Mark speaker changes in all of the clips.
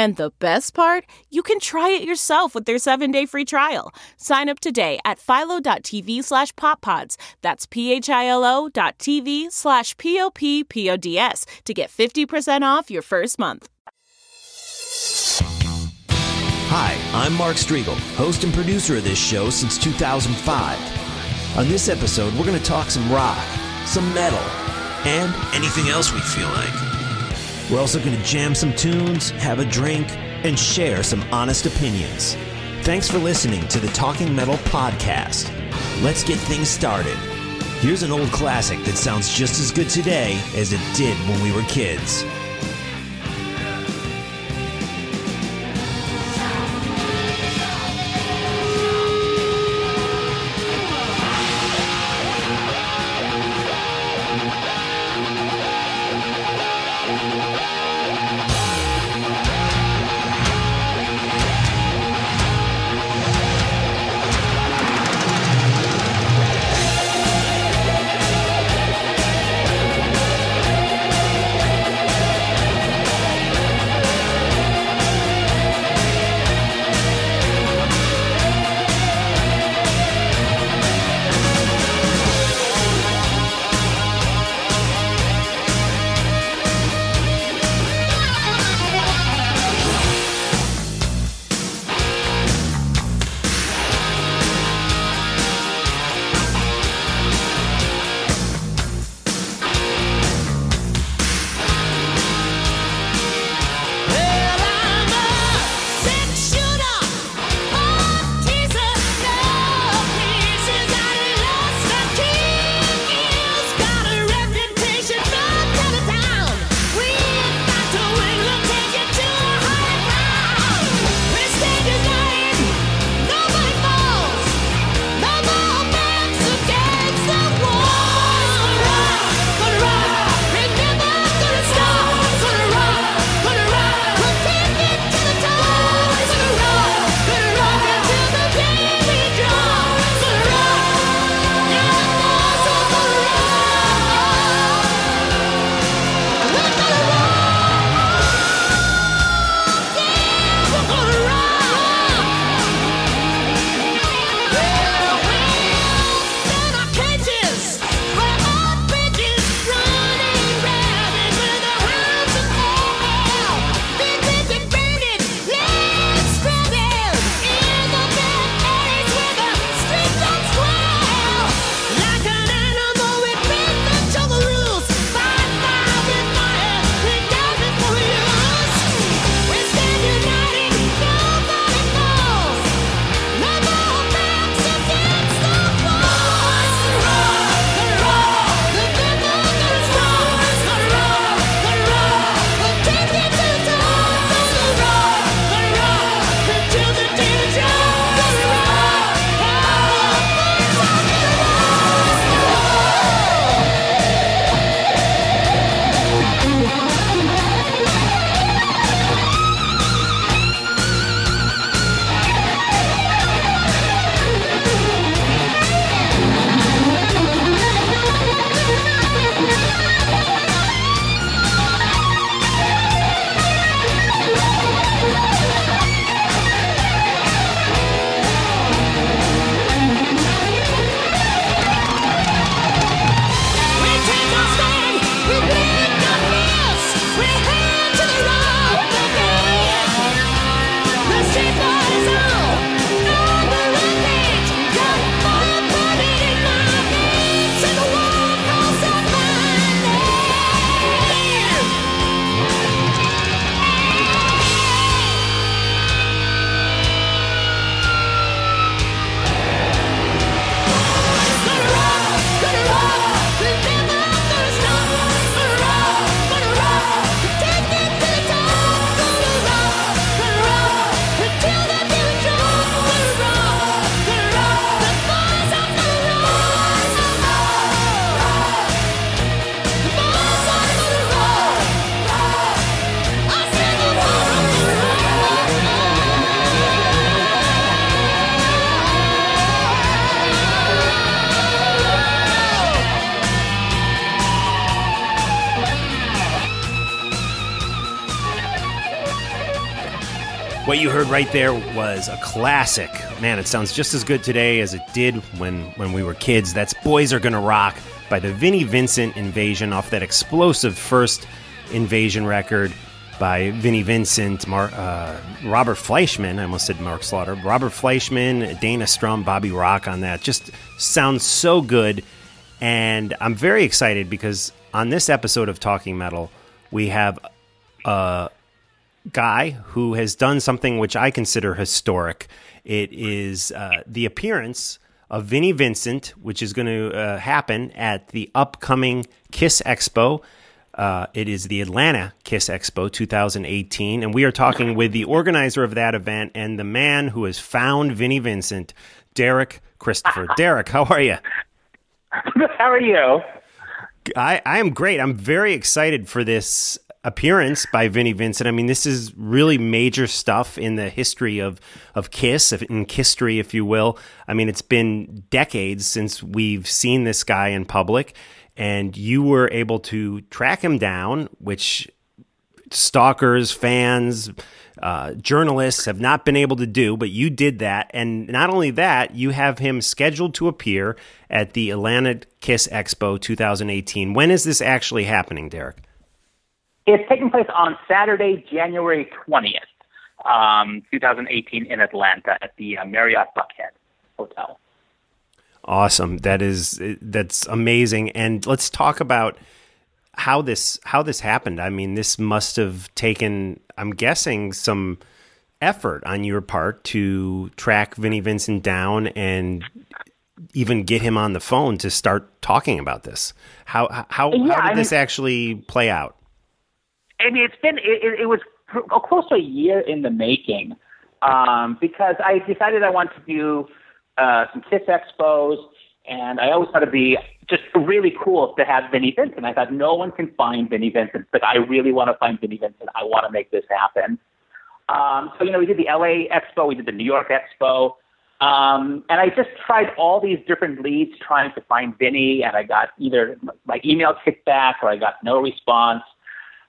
Speaker 1: And the best part, you can try it yourself with their seven-day free trial. Sign up today at philo.tv slash poppods. That's p-h-i-l-o dot tv slash p-o-p-p-o-d-s to get 50% off your first month.
Speaker 2: Hi, I'm Mark Strigl, host and producer of this show since 2005. On this episode, we're going to talk some rock, some metal, and anything else we feel like. We're also going to jam some tunes, have a drink, and share some honest opinions. Thanks for listening to the Talking Metal Podcast. Let's get things started. Here's an old classic that sounds just as good today as it did when we were kids. What you heard right there was a classic. Man, it sounds just as good today as it did when, when we were kids. That's Boys Are Gonna Rock by the Vinnie Vincent Invasion off that explosive first Invasion record by Vinnie Vincent, Mar- uh, Robert Fleischman. I almost said Mark Slaughter. Robert Fleischman, Dana Strum, Bobby Rock on that. Just sounds so good. And I'm very excited because on this episode of Talking Metal, we have a guy who has done something which I consider historic. It is uh, the appearance of Vinnie Vincent, which is going to uh, happen at the upcoming Kiss Expo. Uh, it is the Atlanta Kiss Expo 2018, and we are talking with the organizer of that event and the man who has found Vinnie Vincent, Derek Christopher. Derek, how are you?
Speaker 3: How are you?
Speaker 2: I, I am great. I'm very excited for this appearance by Vinnie Vincent. I mean, this is really major stuff in the history of of Kiss, in history, if you will. I mean, it's been decades since we've seen this guy in public, and you were able to track him down, which stalkers, fans, uh, journalists have not been able to do, but you did that. And not only that, you have him scheduled to appear at the Atlanta Kiss Expo 2018. When is this actually happening, Derek?
Speaker 3: It's taking place on Saturday, January 20th, um, 2018, in Atlanta at the uh, Marriott Buckhead Hotel.
Speaker 2: Awesome. That is that's amazing. And let's talk about how this how this happened. I mean, this must have taken, I'm guessing, some effort on your part to track Vinnie Vincent down and even get him on the phone to start talking about this. How how,
Speaker 3: Yeah,
Speaker 2: how
Speaker 3: I
Speaker 2: did this
Speaker 3: mean-
Speaker 2: actually play out?
Speaker 3: I mean, it's been it, it, was pr- close to a year in the making um, because I decided I wanted to do uh, some Kiss expos, and I always thought it'd be just really cool to have Vinnie Vincent. I thought no one can find Vinnie Vincent, but I really want to find Vinnie Vincent. I want to make this happen. Um, so you know, we did the LA Expo, we did the New York Expo, um, and I just tried all these different leads trying to find Vinny, and I got either my email kicked back or I got no response.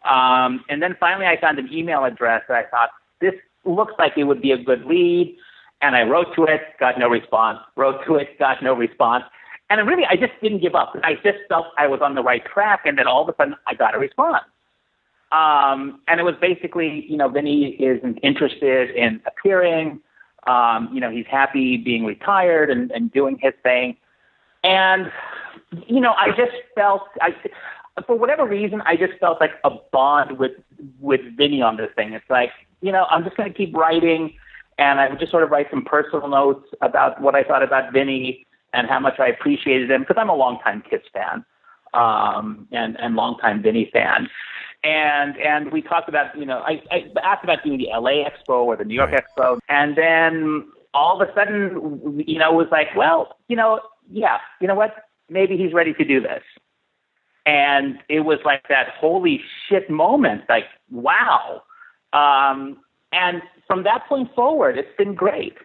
Speaker 3: Um, and then finally, I found an email address that I thought this looks like it would be a good lead. And I wrote to it, got no response. Wrote to it, got no response. And really, I just didn't give up. I just felt I was on the right track, and then all of a sudden, I got a response. Um, and it was basically, you know, Vinny isn't interested in appearing. Um, you know, he's happy being retired and, and doing his thing. And, you know, I just felt, I, for whatever reason, I just felt like a bond with, with Vinny on this thing. It's like, you know, I'm just going to keep writing and I would just sort of write some personal notes about what I thought about Vinny and how much I appreciated him because I'm a longtime Kiss fan um, and and longtime Vinny fan. And and we talked about you know I, I asked about doing the LA Expo or the New York
Speaker 2: Right.
Speaker 3: Expo, and then all of a sudden you know it was like well you know yeah you know what maybe he's ready to do this. And it was like that holy shit moment, like wow. Um, and from that point forward, it's been great.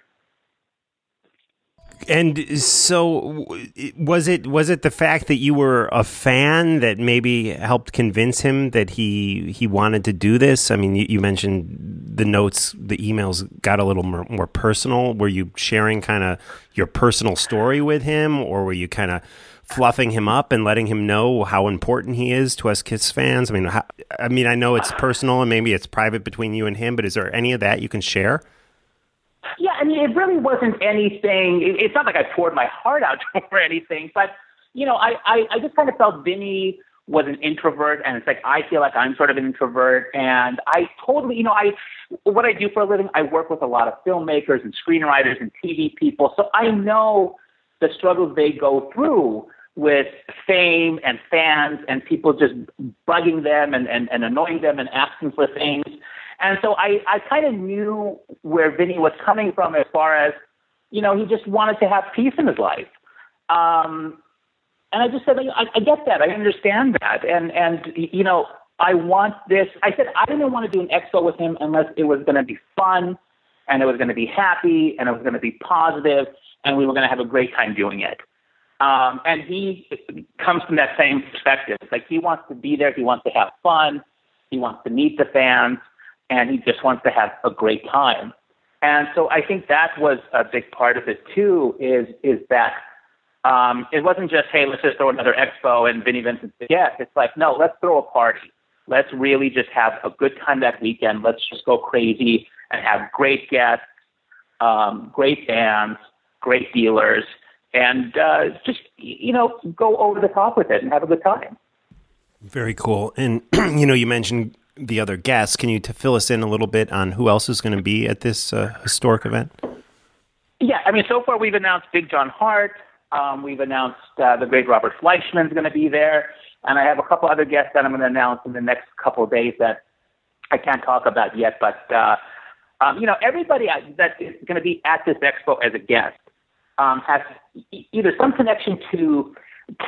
Speaker 2: And so, was it was it the fact that you were a fan that maybe helped convince him that he he wanted to do this? I mean, you, you mentioned the notes, the emails got a little more, more personal. Were you sharing kind of your personal story with him, or were you kind of fluffing him up and letting him know how important he is to us Kiss fans? I mean, how, I mean, I know it's personal and maybe it's private between you and him, but is there any of that you can share?
Speaker 3: Yeah, I mean, it really wasn't anything. It, it's not like I poured my heart out or anything, but you know, I, I, I just kind of felt Vinny was an introvert, and it's like I feel like I'm sort of an introvert, and I totally, you know, I what I do for a living, I work with a lot of filmmakers and screenwriters and TV people, so I know the struggles they go through with fame and fans and people just bugging them and, and, and annoying them and asking for things. And so I, I kind of knew where Vinny was coming from as far as, you know, he just wanted to have peace in his life. Um, and I just said, I, I get that. I understand that. And, and, you know, I want this. I said, I didn't want to do an expo with him unless it was going to be fun and it was going to be happy and it was going to be positive and we were going to have a great time doing it. Um, and he comes from that same perspective. Like he wants to be there. He wants to have fun. He wants to meet the fans. and he just wants to have a great time. And so I think that was a big part of it too. Is is that um, it wasn't just hey, let's just throw another expo and Vinnie Vincent's the guest. It's like no, let's throw a party. Let's really just have a good time that weekend. Let's just go crazy and have great guests, um, great bands, great dealers, and uh, just you know go over the top with it and have a good time.
Speaker 2: Very cool. And you know, you mentioned the other guests. Can you t- fill us in a little bit on who else is going to be at this uh, historic event?
Speaker 3: Yeah, I mean, so far we've announced Big John Hart. Um, we've announced uh, the great Robert Fleischman is going to be there, and I have a couple other guests that I'm going to announce in the next couple of days that I can't talk about yet. But uh, um, you know, everybody that is going to be at this expo as a guest um, has either some connection to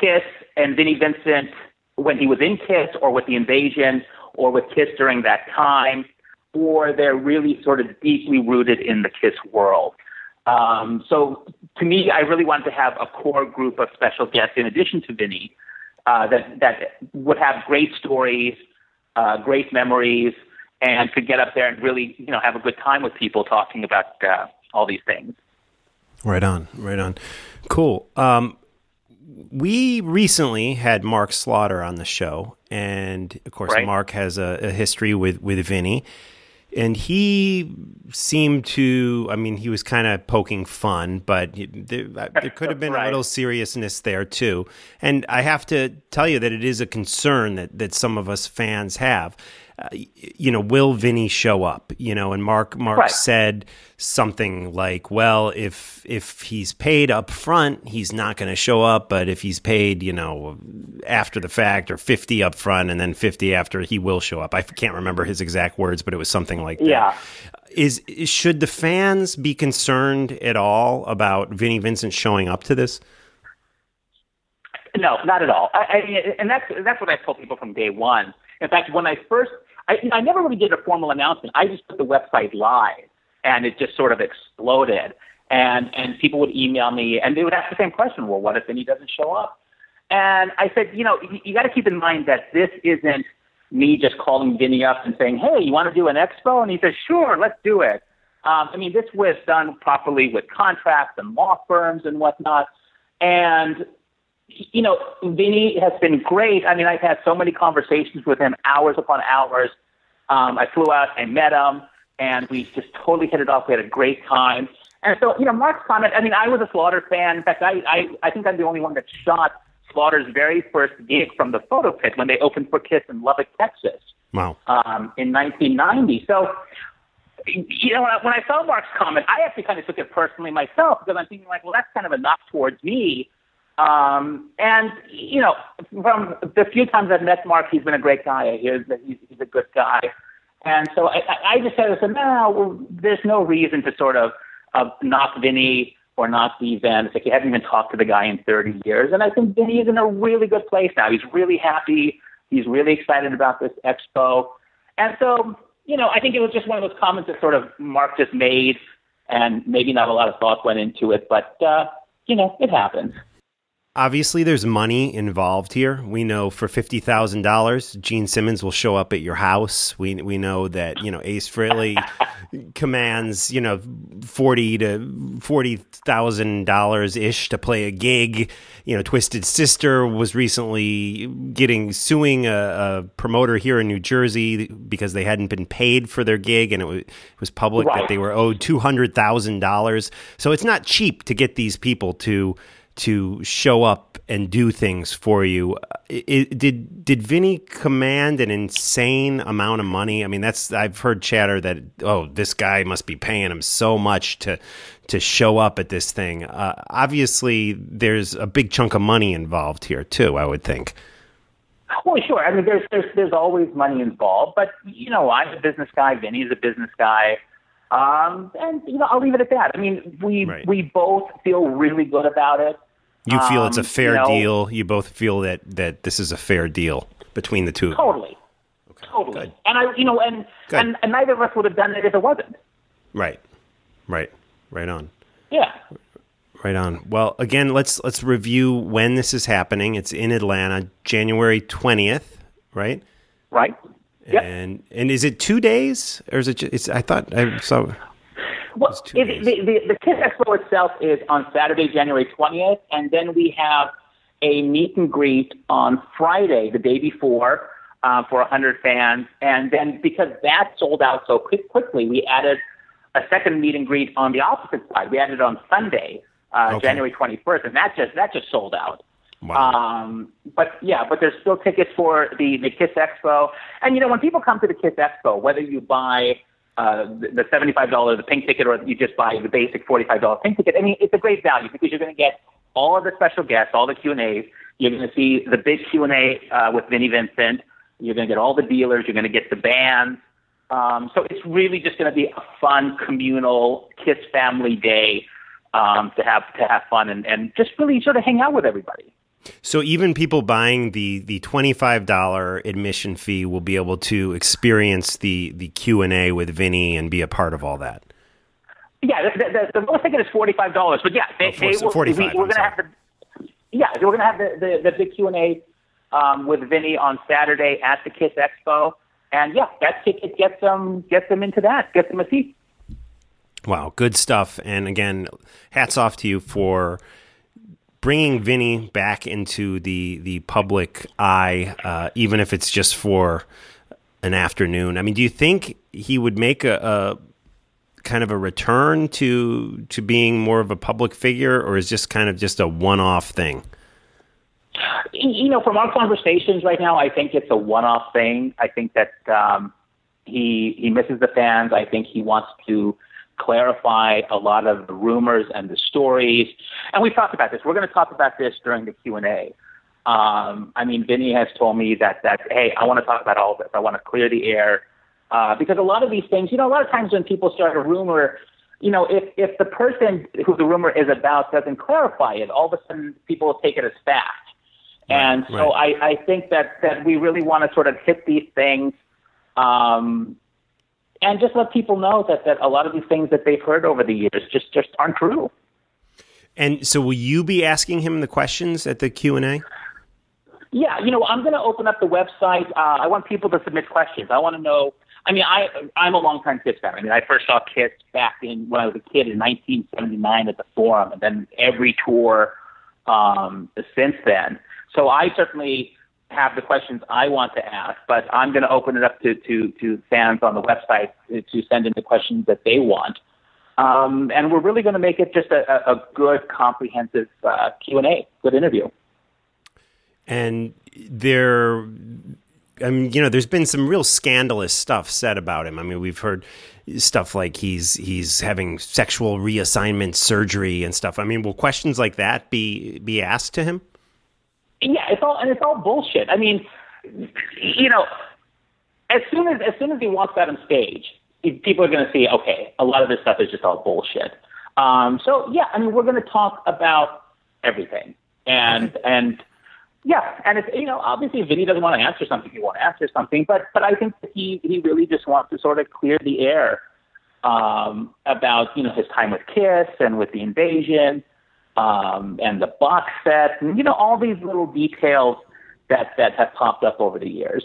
Speaker 3: Kiss and Vinnie Vincent when he was in Kiss, or with the Invasion, or with Kiss during that time, or they're really sort of deeply rooted in the Kiss world. Um, so to me, I really wanted to have a core group of special guests in addition to Vinnie uh, that that would have great stories, uh, great memories, and could get up there and really you know have a good time with people talking about uh, all these things.
Speaker 2: Right on, right on. Cool. Um, we recently had Mark Slaughter on the show, and of course,
Speaker 3: Right.
Speaker 2: Mark has a, a history with with Vinny, and he seemed to. I mean, he was kind of poking fun, but there, there could have been a little seriousness there too. And I have to tell you that it is a concern that that some of us fans have. Uh, you know, will Vinny show up? You know, and Mark Mark
Speaker 3: Right.
Speaker 2: said something like, "Well, if if he's paid up front, he's not going to show up, but if he's paid, you know, after the fact or 50 up front and then 50 after, he will show up." I can't remember his exact words, but it was something like.
Speaker 3: Yeah.
Speaker 2: Is, is should the fans be concerned at all about Vinny Vincent showing up to this?
Speaker 3: No, not at all. I, I, and that's that's what I told people from day one. In fact, when I first, I, I never really did a formal announcement. I just put the website live, and it just sort of exploded. And and people would email me, and they would ask the same question: Well, what if Vinny doesn't show up? And I said, you know, you, you got to keep in mind that this isn't me just calling Vinny up and saying, hey, you want to do an expo? And he says, sure, let's do it. Um, I mean, this was done properly with contracts and law firms and whatnot. And you know, Vinny has been great. I mean, I've had so many conversations with him, hours upon hours. Um, I flew out, I met him, and we just totally hit it off. We had a great time. And so, you know, Mark's comment, I mean, I was a Slaughter fan. In fact, I, I, I think I'm the only one that shot Slaughter's very first gig from the photo pit when they opened for Kiss in Lubbock, Texas
Speaker 2: Wow.
Speaker 3: um, in 1990. So, you know, when I, when I saw Mark's comment, I actually kind of took it personally myself because I'm thinking like, well, that's kind of a knock towards me. Um, and you know, from the few times I've met Mark, he's been a great guy. I hear that he's, he's a good guy. And so I, I just said, I said, no, well, there's no reason to sort of, knock Vinny or knock the event. It's like you haven't even talked to the guy in 30 years. And I think Vinny is in a really good place now. He's really happy. He's really excited about this expo. And so, you know, I think it was just one of those comments that sort of Mark just made, and maybe not a lot of thought went into it, but, uh, you know, it happens.
Speaker 2: Obviously, there's money involved here. We know for fifty thousand dollars, Gene Simmons will show up at your house. We we know that you know Ace Frehley commands you know forty to forty thousand dollars ish to play a gig. You know, Twisted Sister was recently getting suing a, a promoter here in New Jersey because they hadn't been paid for their gig, and it was, it was public that they were owed two hundred thousand dollars. So it's not cheap to get these people to to show up and do things for you. I- I- did did Vinny command an insane amount of money? I mean, that's I've heard chatter that oh, this guy must be paying him so much to to show up at this thing. Uh, obviously, there's a big chunk of money involved here too. I would think.
Speaker 3: Well, sure. I mean, there's there's there's always money involved, but you know, I'm a business guy. Vinny's a business guy, um, and you know, I'll leave it at that. I mean, we
Speaker 2: Right.
Speaker 3: we both feel really good about it.
Speaker 2: You feel it's a
Speaker 3: Um,
Speaker 2: fair
Speaker 3: you know-
Speaker 2: deal. You both feel that that this is a fair deal between the two.
Speaker 3: Totally, totally.
Speaker 2: good.
Speaker 3: And I, you know, and,
Speaker 2: Good.
Speaker 3: and and neither of us would have done it if it wasn't.
Speaker 2: Right, right, right on.
Speaker 3: Yeah.
Speaker 2: Right on. Well, again, let's let's review when this is happening. It's in Atlanta, January twentieth, right?
Speaker 3: Right. Yep.
Speaker 2: And and is it two days or is it? Just, it's I thought I saw.
Speaker 3: Well, it, the, the, the Kiss Expo itself is on Saturday, January 20th, and then we have a meet and greet on Friday, the day before, uh, for 100 fans. And then because that sold out so quick, quickly, we added a second meet and greet on the opposite side. We added it on Sunday, uh,
Speaker 2: Okay.
Speaker 3: January 21st, and that just that just sold out.
Speaker 2: Wow.
Speaker 3: Um, but yeah, but there's still tickets for the, the Kiss Expo. And you know, when people come to the Kiss Expo, whether you buy uh, the the $75 the pink ticket or you just buy the basic $45 pink ticket, I mean, it's a great value because you're going to get all of the special guests, all the Q&As. You're going to see the big Q&A uh, with Vinnie Vincent. You're going to get all the dealers. You're going to get the bands. Um, so it's really just going to be a fun communal Kiss family day um, to have to have fun and, and just really sort of hang out with everybody.
Speaker 2: So even people buying the the twenty five dollar admission fee will be able to experience the the Q and A with Vinny and be a part of all that.
Speaker 3: Yeah, the, the, the lowest ticket is forty five dollars, but yeah, they,
Speaker 2: Oh,
Speaker 3: they will,
Speaker 2: 45,
Speaker 3: We, we're gonna have the yeah, we're gonna have the the, the big Q and A um, with Vinny on Saturday at the Kiss Expo, and yeah, that ticket gets them gets them into that, gets them a seat.
Speaker 2: Wow, good stuff. And again, hats off to you for bringing Vinny back into the the public eye, uh, even if it's just for an afternoon. I mean, do you think he would make a, a kind of a return to to being more of a public figure, or is just kind of just a one off thing?
Speaker 3: you know, from our conversations right now, I think it's a one-off thing. I think that um, he he misses the fans. I think he wants to clarify a lot of the rumors and the stories. And we've talked about this. We're going to talk about this during the Q and A. Um, I mean, Vinny has told me that that hey, I want to talk about all this. I want to clear the air uh, because a lot of these things, you know, a lot of times when people start a rumor, you know, if if the person who the rumor is about doesn't clarify it, all of a sudden people will take it as fact. And so I, I think that, that we really want to sort of hit these things um, and just let people know that, that a lot of these things that they've heard over the years just, just aren't true.
Speaker 2: And so, will you be asking him the questions at the Q and A?
Speaker 3: Yeah, you know, I'm going to open up the website. Uh, I want people to submit questions. I want to know. I mean, I I'm a longtime Kiss fan. I mean, I first saw Kiss back in when I was a kid in 1979 at the Forum, and then every tour um, since then. So I certainly have the questions I want to ask, but I'm going to open it up to to to fans on the website to, send in the questions that they want. Um, and we're really going to make it just a, a good, comprehensive uh, Q and A, good interview.
Speaker 2: and there I mean, you know, there's been some real scandalous stuff said about him. I mean, we've heard stuff like he's he's having sexual reassignment surgery and stuff. I mean, will questions like that be be asked to him?
Speaker 3: Yeah, it's all and it's all bullshit. I mean, you know, as soon as as soon as he walks out on stage, people are going to see, okay, a lot of this stuff is just all bullshit. Um, so yeah, I mean, we're going to talk about everything, and and yeah, and it's you know, obviously, if Vinny doesn't want to answer something, he won't answer something. But but I think he he really just wants to sort of clear the air um, about you know his time with Kiss and with the invasion um, and the box set, and you know all these little details that that have popped up over the years.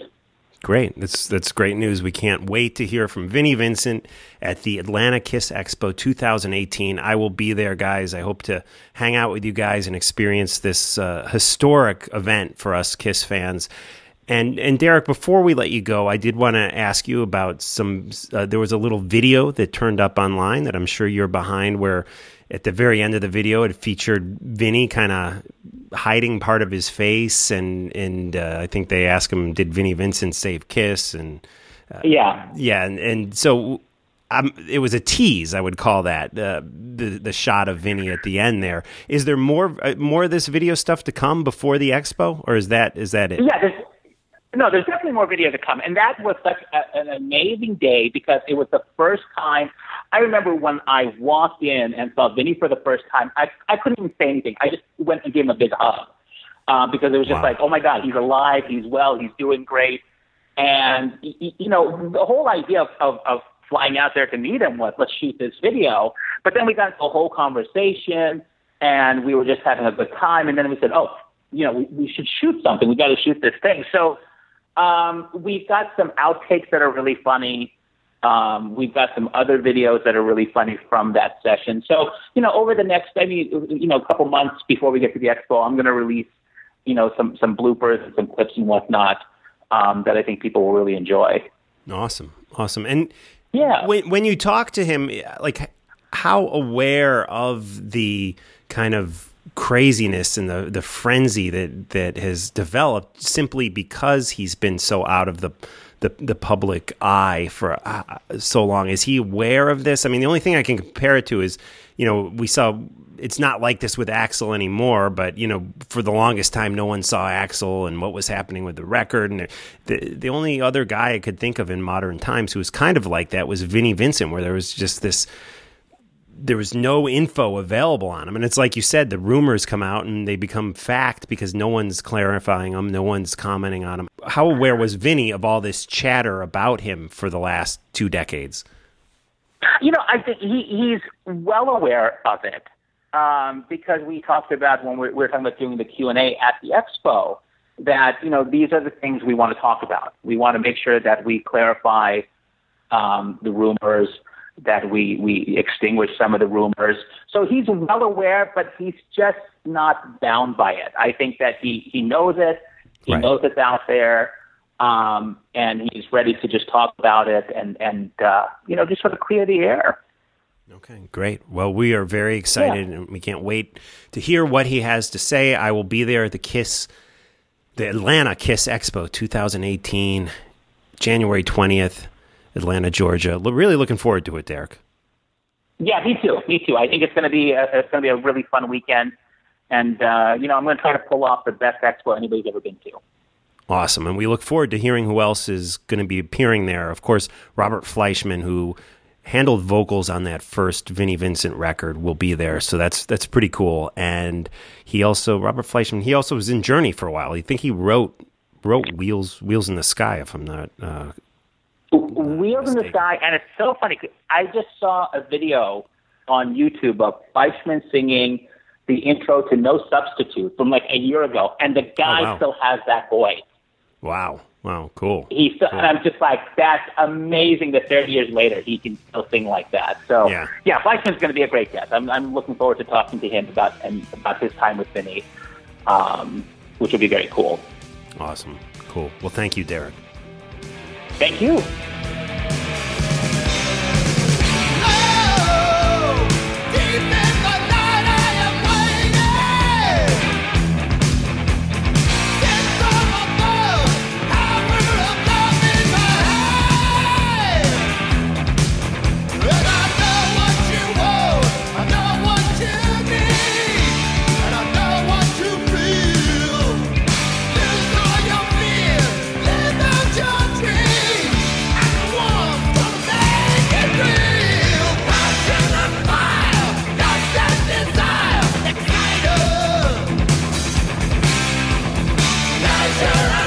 Speaker 2: Great. That's that's great news. We can't wait to hear from Vinnie Vincent at the Atlanta Kiss Expo 2018. I will be there, guys. I hope to hang out with you guys and experience this uh, historic event for us Kiss fans. And and Derek, before we let you go, I did want to ask you about some. Uh, there was a little video that turned up online that I'm sure you're behind, where at the very end of the video it featured Vinny kind of hiding part of his face, and and uh, I think they asked him, "Did Vinny Vincent save Kiss?" And
Speaker 3: Yeah,
Speaker 2: yeah, and, and so um, it was a tease, I would call that uh, the the shot of Vinny at the end. There is there more uh, more of this video stuff to come before the expo, or is that is that it?
Speaker 3: yeah. There's, no, there's definitely more video to come, and that was such a, an amazing day because it was the first time. I remember when I walked in and saw Vinny for the first time. I I couldn't even say anything. I just went and gave him a big hug uh, because it was just
Speaker 2: Wow.
Speaker 3: like, oh my God, he's alive, he's well, he's doing great, and you know the whole idea of, of of flying out there to meet him was let's shoot this video. But then we got into a whole conversation, and we were just having a good time, and then we said, oh, you know, we, we should shoot something. We got to shoot this thing. So Um, we've got some outtakes that are really funny. Um, we've got some other videos that are really funny from that session. So, you know, over the next maybe you know a couple months before we get to the expo, I'm going to release you know some some bloopers and some clips and whatnot um, that I think people will really enjoy.
Speaker 2: Awesome, awesome. And
Speaker 3: yeah,
Speaker 2: when when you talk to him, like how aware of the kind of craziness and the the frenzy that that has developed simply because he's been so out of the the, the public eye for uh, so long. Is he aware of this? I mean, the only thing I can compare it to is, you know, we saw it's not like this with Axl anymore, but you know, for the longest time, no one saw Axl and what was happening with the record. And the the only other guy I could think of in modern times who was kind of like that was Vinnie Vincent, where there was just this there was no info available on him. And it's like you said, the rumors come out and they become fact because no one's clarifying them, no one's commenting on them. How aware was Vinny of all this chatter about him for the last two decades?
Speaker 3: You know, I think he, he's well aware of it um, because we talked about when we, we were talking about doing the Q and A at the expo that you know these are the things we want to talk about. We want to make sure that we clarify um, the rumors that we we extinguish some of the rumors. So he's well aware, but he's just not bound by it. I think that he he knows it. He right. knows it's out there, um, and he's ready to just talk about it and and uh, you know just sort of clear the air.
Speaker 2: Okay, great. Well, we are very excited, yeah. and we can't wait to hear what he has to say. I will be there at the Kiss, the Atlanta Kiss Expo 2018, January 20th. Atlanta, Georgia. Really looking forward to it, Derek.
Speaker 3: Yeah, me too. Me too. I think it's going to be a, it's going to be a really fun weekend, and uh, you know I'm going to try to pull off the best expo anybody's ever been to.
Speaker 2: Awesome, and we look forward to hearing who else is going to be appearing there. Of course, Robert Fleischman, who handled vocals on that first Vinnie Vincent record, will be there. So that's that's pretty cool. And he also Robert Fleischman, he also was in Journey for a while. I think he wrote wrote Wheels Wheels in the Sky, if I'm not uh,
Speaker 3: Wheels in the Sky, and it's so funny. I just saw a video on YouTube of Fleischman singing the intro to No Substitute from like a year ago, and the guy oh, wow. still has that voice.
Speaker 2: Wow. Wow, cool.
Speaker 3: He's
Speaker 2: cool.
Speaker 3: and I'm just like, that's amazing that 30 years later he can still sing like that. So yeah, yeah Fleischman's going to be a great guest. I'm, I'm looking forward to talking to him about and about his time with Vinny, um, which will be very cool.
Speaker 2: Awesome, cool. Well, thank you, Derek.
Speaker 3: Thank you.
Speaker 2: Sure.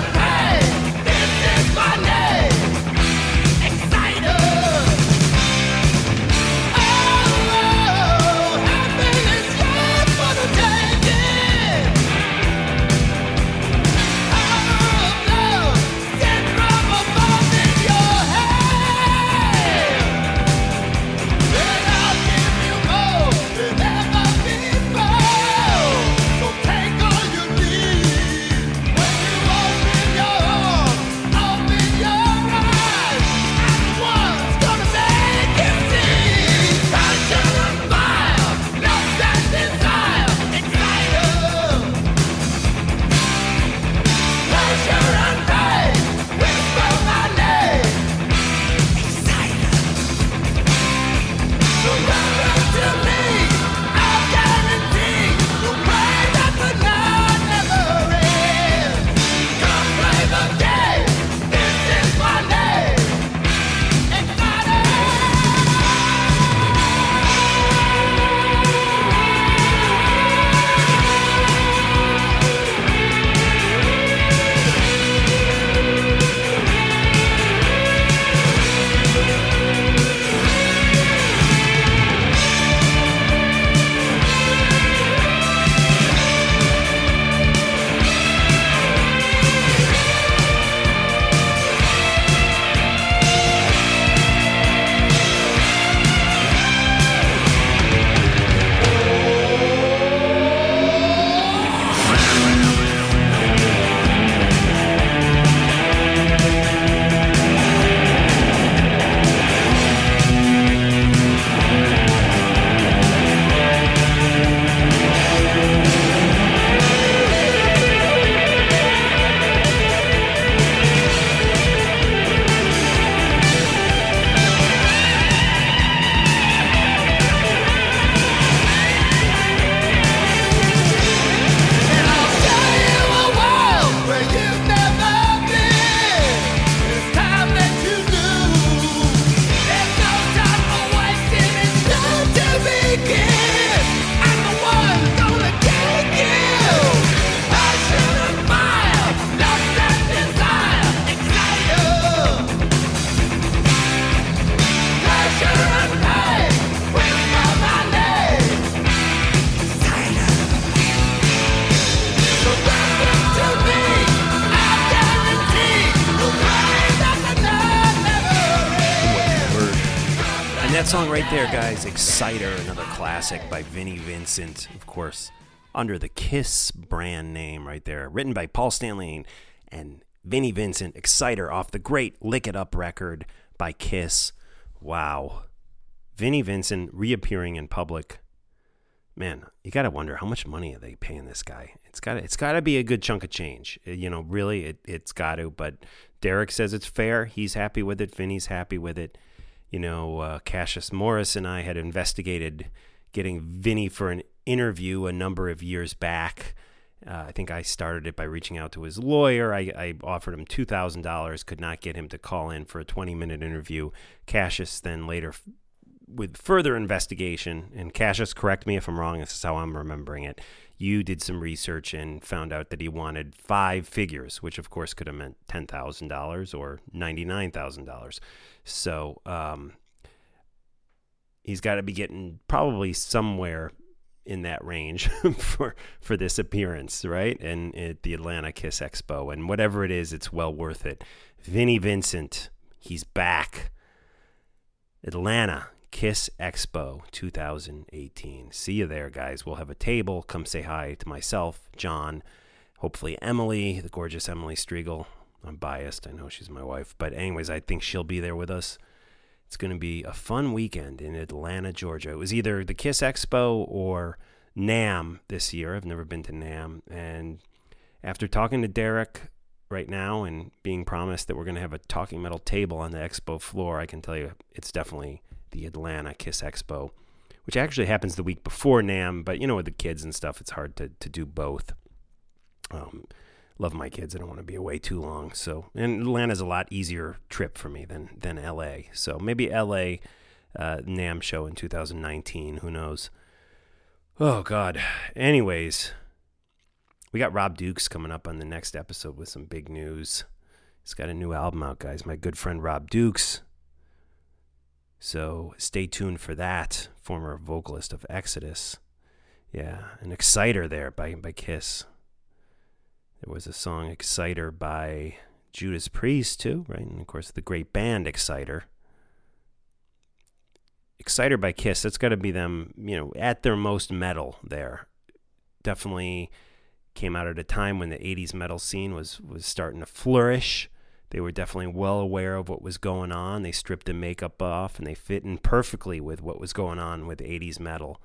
Speaker 2: Right there, guys. Exciter, another classic by Vinnie Vincent, of course, under the Kiss brand name right there. Written by Paul Stanley and Vinnie Vincent. Exciter off the great Lick It Up record by Kiss. Wow. Vinnie Vincent reappearing in public. Man, you got to wonder how much money are they paying this guy? It's gotta it's got to be a good chunk of change. Uh, you know, really it it's got to, but Derek says it's fair. He's happy with it. Vinny's happy with it you know, uh, Cassius Morris and I had investigated getting Vinny for an interview a number of years back. Uh, I think I started it by reaching out to his lawyer. I, I offered him $2,000, could not get him to call in for a 20 minute interview. Cassius then later, with further investigation, and Cassius, correct me if I'm wrong, this is how I'm remembering it. You did some research and found out that he wanted five figures, which of course could have meant $10,000 or $99,000. So um, he's got to be getting probably somewhere in that range for for this appearance, right? And at the Atlanta Kiss Expo, and whatever it is, it's well worth it. Vinnie Vincent, he's back. Atlanta Kiss Expo 2018. See you there, guys. We'll have a table. Come say hi to myself, John, hopefully Emily, the gorgeous Emily Strigl. I'm biased. I know she's my wife. But, anyways, I think she'll be there with us. It's going to be a fun weekend in Atlanta, Georgia. It was either the Kiss Expo or NAMM this year. I've never been to NAMM. And after talking to Derek right now and being promised that we're going to have a talking metal table on the expo floor, I can tell you it's definitely the Atlanta Kiss Expo, which actually happens the week before NAMM. But, you know, with the kids and stuff, it's hard to, to do both. Um, love my kids. I don't want to be away too long. So, and Atlanta's a lot easier trip for me than than LA. So maybe LA uh, NAMM show in 2019. Who knows? Oh God. Anyways, we got Rob Dukes coming up on the next episode with some big news. He's got a new album out, guys. My good friend Rob Dukes. So stay tuned for that. Former vocalist of Exodus. Yeah, an exciter there by by Kiss. There was a song Exciter by Judas Priest, too, right? And of course, the great band Exciter. Exciter by Kiss, that's got to be them, you know, at their most metal there. Definitely came out at a time when the 80s metal scene was, was starting to flourish. They were definitely well aware of what was going on. They stripped the makeup off and they fit in perfectly with what was going on with 80s metal.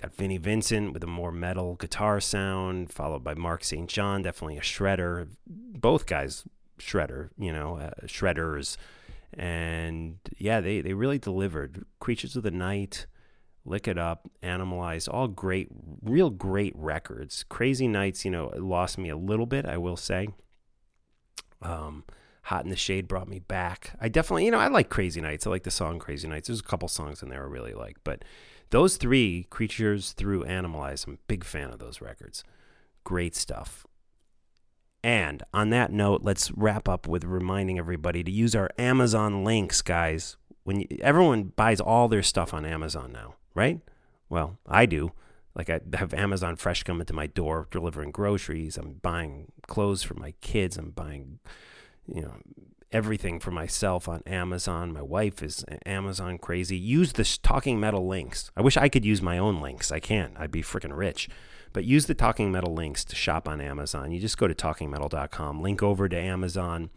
Speaker 2: Got Vinnie Vincent with a more metal guitar sound, followed by Mark St. John, definitely a shredder. Both guys shredder, you know, uh, shredders. And yeah, they, they really delivered. Creatures of the Night, Lick It Up, Animalize, all great, real great records. Crazy Nights, you know, lost me a little bit, I will say. Um, Hot in the Shade brought me back. I definitely, you know, I like Crazy Nights. I like the song Crazy Nights. There's a couple songs in there I really like, but those three, Creatures Through Animalize, I'm a big fan of those records. Great stuff. And on that note, let's wrap up with reminding everybody to use our Amazon links, guys. When you, everyone buys all their stuff on Amazon now, right? Well, I do. Like I have Amazon Fresh coming to my door, delivering groceries. I'm buying clothes for my kids. I'm buying, you know, everything for myself on Amazon. My wife is Amazon crazy. Use the Talking Metal links. I wish I could use my own links. I can't. I'd be freaking rich. But use the Talking Metal links to shop on Amazon. You just go to talkingmetal.com, link over to Amazon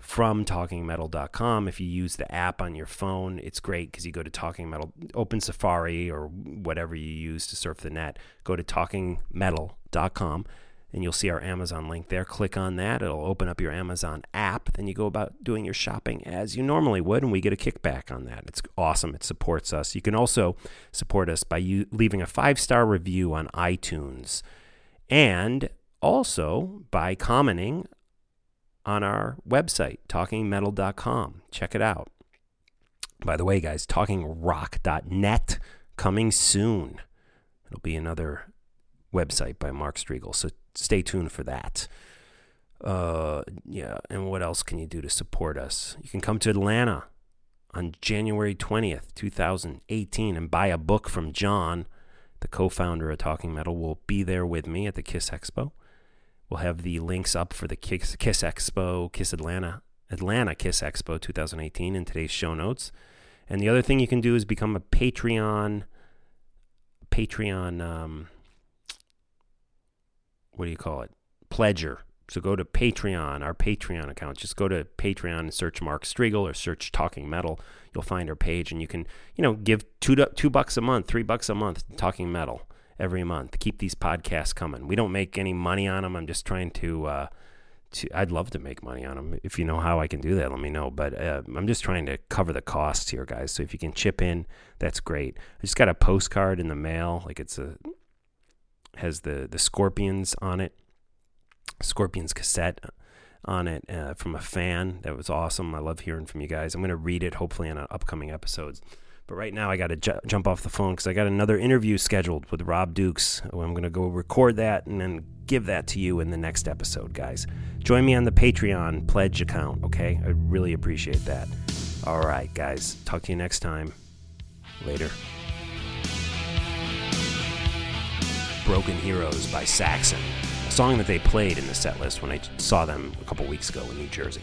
Speaker 2: from talkingmetal.com. If you use the app on your phone, it's great because you go to Talking Metal, open Safari or whatever you use to surf the net, go to talkingmetal.com and you'll see our Amazon link there. Click on that, it'll open up your Amazon app. Then you go about doing your shopping as you normally would, and we get a kickback on that. It's awesome, it supports us. You can also support us by you leaving a five star review on iTunes and also by commenting on our website, talkingmetal.com. Check it out. By the way, guys, talkingrock.net coming soon. It'll be another website by Mark Strigl. So stay tuned for that. Uh, yeah, and what else can you do to support us? You can come to Atlanta on January 20th, 2018, and buy a book from John, the co founder of Talking Metal, will be there with me at the Kiss Expo. We'll have the links up for the Kiss, Kiss Expo, Kiss Atlanta, Atlanta Kiss Expo 2018 in today's show notes. And the other thing you can do is become a Patreon. Patreon. Um, what do you call it? Pledger. So go to Patreon, our Patreon account. Just go to Patreon and search Mark Strigl or search Talking Metal. You'll find our page, and you can, you know, give two two bucks a month, three bucks a month, Talking Metal every month. Keep these podcasts coming. We don't make any money on them. I'm just trying to. Uh, to I'd love to make money on them. If you know how I can do that, let me know. But uh, I'm just trying to cover the costs here, guys. So if you can chip in, that's great. I just got a postcard in the mail. Like it's a has the the Scorpions on it Scorpions cassette on it uh, from a fan. That was awesome. I love hearing from you guys. I'm going to read it hopefully in upcoming episodes. But right now, I got to ju- jump off the phone because I got another interview scheduled with Rob Dukes. I'm going to go record that and then give that to you in the next episode, guys. Join me on the Patreon pledge account, okay? I really appreciate that. All right, guys. Talk to you next time. Later. Broken Heroes by Saxon a song that they played in the set list when I saw them a couple weeks ago in New Jersey.